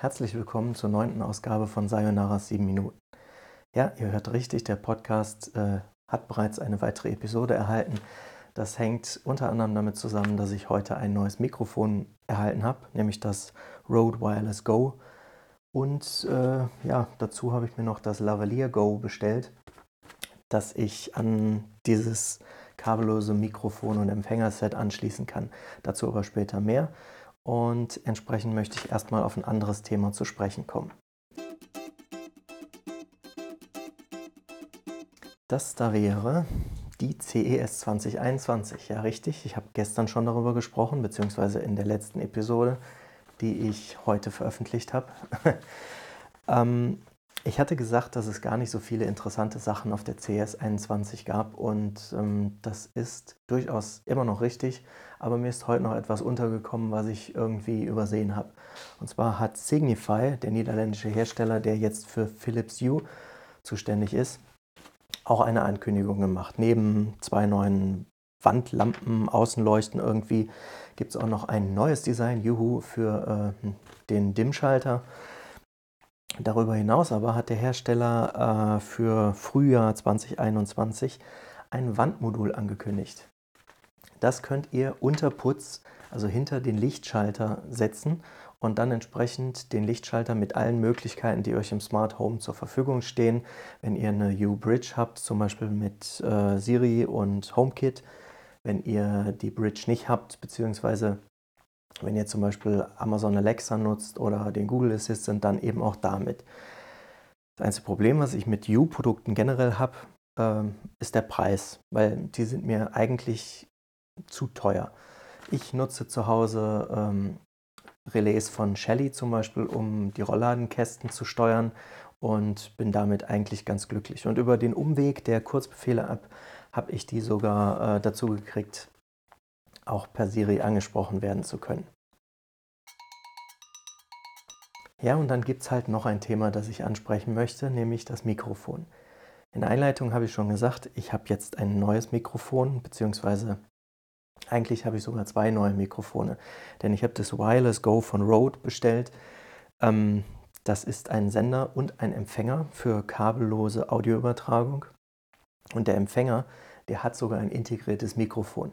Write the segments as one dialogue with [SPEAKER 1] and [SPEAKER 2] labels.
[SPEAKER 1] Herzlich willkommen zur neunten Ausgabe von Sayonara 7 Minuten. Ja, ihr hört richtig, der Podcast äh, hat bereits eine weitere Episode erhalten. Das hängt unter anderem damit zusammen, dass ich heute ein neues Mikrofon erhalten habe, nämlich das Rode Wireless Go. Und äh, ja, dazu habe ich mir noch das Lavalier Go bestellt, das ich an dieses kabellose Mikrofon und Empfängerset anschließen kann. Dazu aber später mehr und entsprechend möchte ich erstmal auf ein anderes Thema zu sprechen kommen. Das da wäre die CES 2021. Ja, richtig. Ich habe gestern schon darüber gesprochen, beziehungsweise in der letzten Episode, die ich heute veröffentlicht habe. ähm, ich hatte gesagt, dass es gar nicht so viele interessante Sachen auf der CS21 gab und ähm, das ist durchaus immer noch richtig, aber mir ist heute noch etwas untergekommen, was ich irgendwie übersehen habe. Und zwar hat Signify, der niederländische Hersteller, der jetzt für Philips Hue zuständig ist, auch eine Ankündigung gemacht. Neben zwei neuen Wandlampen, Außenleuchten irgendwie gibt es auch noch ein neues Design, Juhu, für äh, den Dimmschalter. Darüber hinaus aber hat der Hersteller äh, für Frühjahr 2021 ein Wandmodul angekündigt. Das könnt ihr unter Putz, also hinter den Lichtschalter setzen und dann entsprechend den Lichtschalter mit allen Möglichkeiten, die euch im Smart Home zur Verfügung stehen. Wenn ihr eine U-Bridge habt, zum Beispiel mit äh, Siri und HomeKit, wenn ihr die Bridge nicht habt, beziehungsweise wenn ihr zum Beispiel Amazon Alexa nutzt oder den Google Assistant, dann eben auch damit. Das einzige Problem, was ich mit U-Produkten generell habe, äh, ist der Preis, weil die sind mir eigentlich zu teuer. Ich nutze zu Hause ähm, Relais von Shelly zum Beispiel, um die Rollladenkästen zu steuern und bin damit eigentlich ganz glücklich. Und über den Umweg der Kurzbefehle-App habe ich die sogar äh, dazu gekriegt, auch per Siri angesprochen werden zu können. Ja, und dann gibt es halt noch ein Thema, das ich ansprechen möchte, nämlich das Mikrofon. In der Einleitung habe ich schon gesagt, ich habe jetzt ein neues Mikrofon, beziehungsweise eigentlich habe ich sogar zwei neue Mikrofone, denn ich habe das Wireless Go von Rode bestellt. Ähm, das ist ein Sender und ein Empfänger für kabellose Audioübertragung. Und der Empfänger, der hat sogar ein integriertes Mikrofon.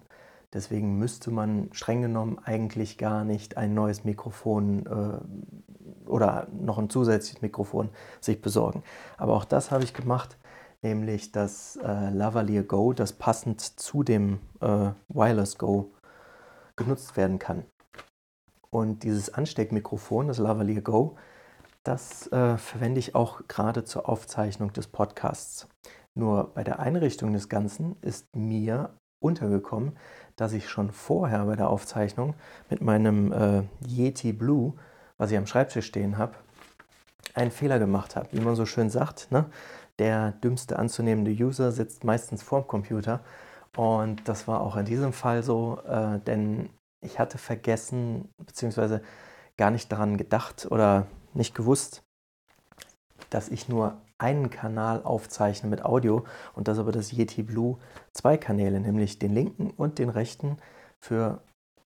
[SPEAKER 1] Deswegen müsste man streng genommen eigentlich gar nicht ein neues Mikrofon äh, oder noch ein zusätzliches Mikrofon sich besorgen. Aber auch das habe ich gemacht, nämlich das äh, Lavalier Go, das passend zu dem äh, Wireless Go genutzt werden kann. Und dieses Ansteckmikrofon, das Lavalier Go, das äh, verwende ich auch gerade zur Aufzeichnung des Podcasts. Nur bei der Einrichtung des Ganzen ist mir untergekommen, dass ich schon vorher bei der Aufzeichnung mit meinem äh, Yeti Blue, was ich am Schreibtisch stehen habe, einen Fehler gemacht habe. Wie man so schön sagt, ne? der dümmste anzunehmende User sitzt meistens vorm Computer. Und das war auch in diesem Fall so, äh, denn ich hatte vergessen, beziehungsweise gar nicht daran gedacht oder nicht gewusst, dass ich nur einen Kanal aufzeichne mit Audio und das aber das Yeti Blue zwei Kanäle, nämlich den linken und den rechten für,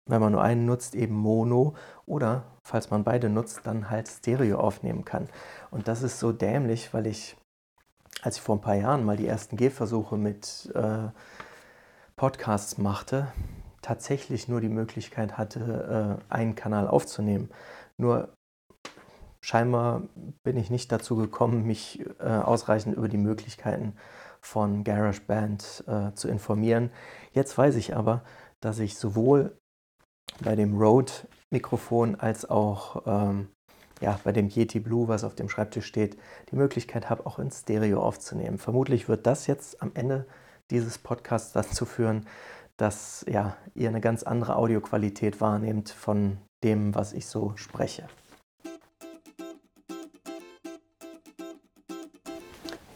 [SPEAKER 1] wenn man nur einen nutzt, eben Mono oder falls man beide nutzt, dann halt Stereo aufnehmen kann. Und das ist so dämlich, weil ich, als ich vor ein paar Jahren mal die ersten Gehversuche mit äh, Podcasts machte, tatsächlich nur die Möglichkeit hatte, äh, einen Kanal aufzunehmen. Nur scheinbar bin ich nicht dazu gekommen, mich äh, ausreichend über die Möglichkeiten von GarageBand äh, zu informieren. Jetzt weiß ich aber, dass ich sowohl bei dem Rode-Mikrofon als auch ähm, ja, bei dem Yeti Blue, was auf dem Schreibtisch steht, die Möglichkeit habe, auch in Stereo aufzunehmen. Vermutlich wird das jetzt am Ende dieses Podcasts dazu führen, dass ja, ihr eine ganz andere Audioqualität wahrnehmt von dem, was ich so spreche.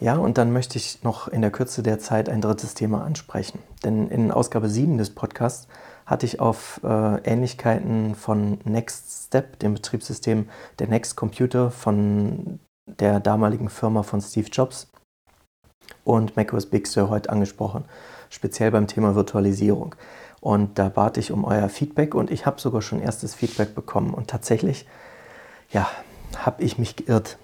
[SPEAKER 1] Ja, und dann möchte ich noch in der Kürze der Zeit ein drittes Thema ansprechen. Denn in Ausgabe 7 des Podcasts hatte ich auf äh, Ähnlichkeiten von Next Step, dem Betriebssystem der Next Computer von der damaligen Firma von Steve Jobs und macOS Big Sur heute angesprochen, speziell beim Thema Virtualisierung. Und da bat ich um euer Feedback und ich habe sogar schon erstes Feedback bekommen. Und tatsächlich, ja, habe ich mich geirrt.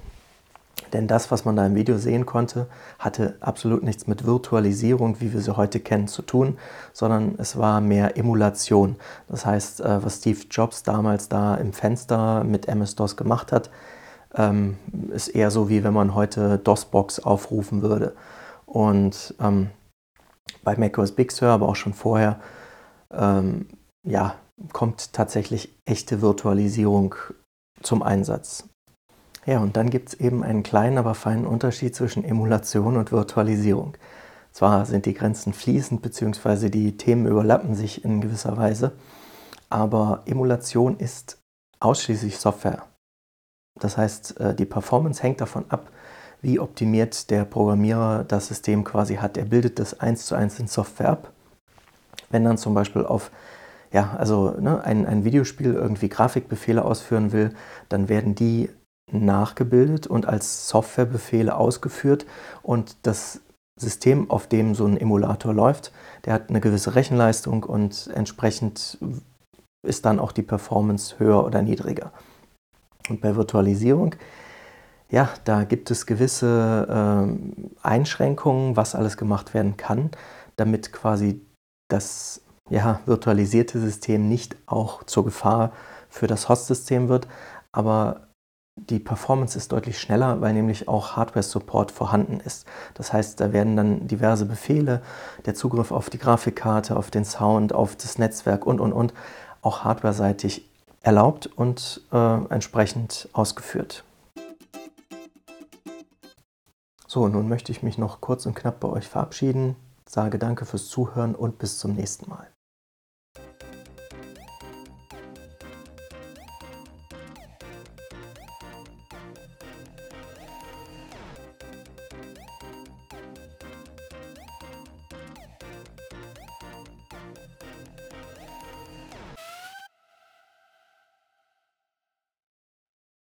[SPEAKER 1] Denn das, was man da im Video sehen konnte, hatte absolut nichts mit Virtualisierung, wie wir sie heute kennen, zu tun, sondern es war mehr Emulation. Das heißt, äh, was Steve Jobs damals da im Fenster mit MS-DOS gemacht hat, ähm, ist eher so, wie wenn man heute DOS-Box aufrufen würde. Und ähm, bei macOS Big Sur, aber auch schon vorher, ähm, ja, kommt tatsächlich echte Virtualisierung zum Einsatz. Ja, und dann gibt es eben einen kleinen, aber feinen Unterschied zwischen Emulation und Virtualisierung. Zwar sind die Grenzen fließend, beziehungsweise die Themen überlappen sich in gewisser Weise, aber Emulation ist ausschließlich Software. Das heißt, äh, die Performance hängt davon ab, wie optimiert der Programmierer das System quasi hat. Er bildet das eins zu eins in Software ab. Wenn dann zum Beispiel auf ja, also ne, ein, ein Videospiel irgendwie Grafikbefehle ausführen will, dann werden die nachgebildet und als Softwarebefehle ausgeführt und das System, auf dem so ein Emulator läuft, der hat eine gewisse Rechenleistung und entsprechend ist dann auch die Performance höher oder niedriger. Und bei Virtualisierung, ja, da gibt es gewisse äh, Einschränkungen, was alles gemacht werden kann, damit quasi das ja, virtualisierte System nicht auch zur Gefahr für das Host-System wird. Aber die Performance ist deutlich schneller, weil nämlich auch Hardware-Support vorhanden ist. Das heißt, da werden dann diverse Befehle, der Zugriff auf die Grafikkarte, auf den Sound, auf das Netzwerk und, und, und, auch hardware-seitig erlaubt und äh, entsprechend ausgeführt. So, nun möchte ich mich noch kurz und knapp bei euch verabschieden, sage danke fürs Zuhören und bis zum nächsten Mal.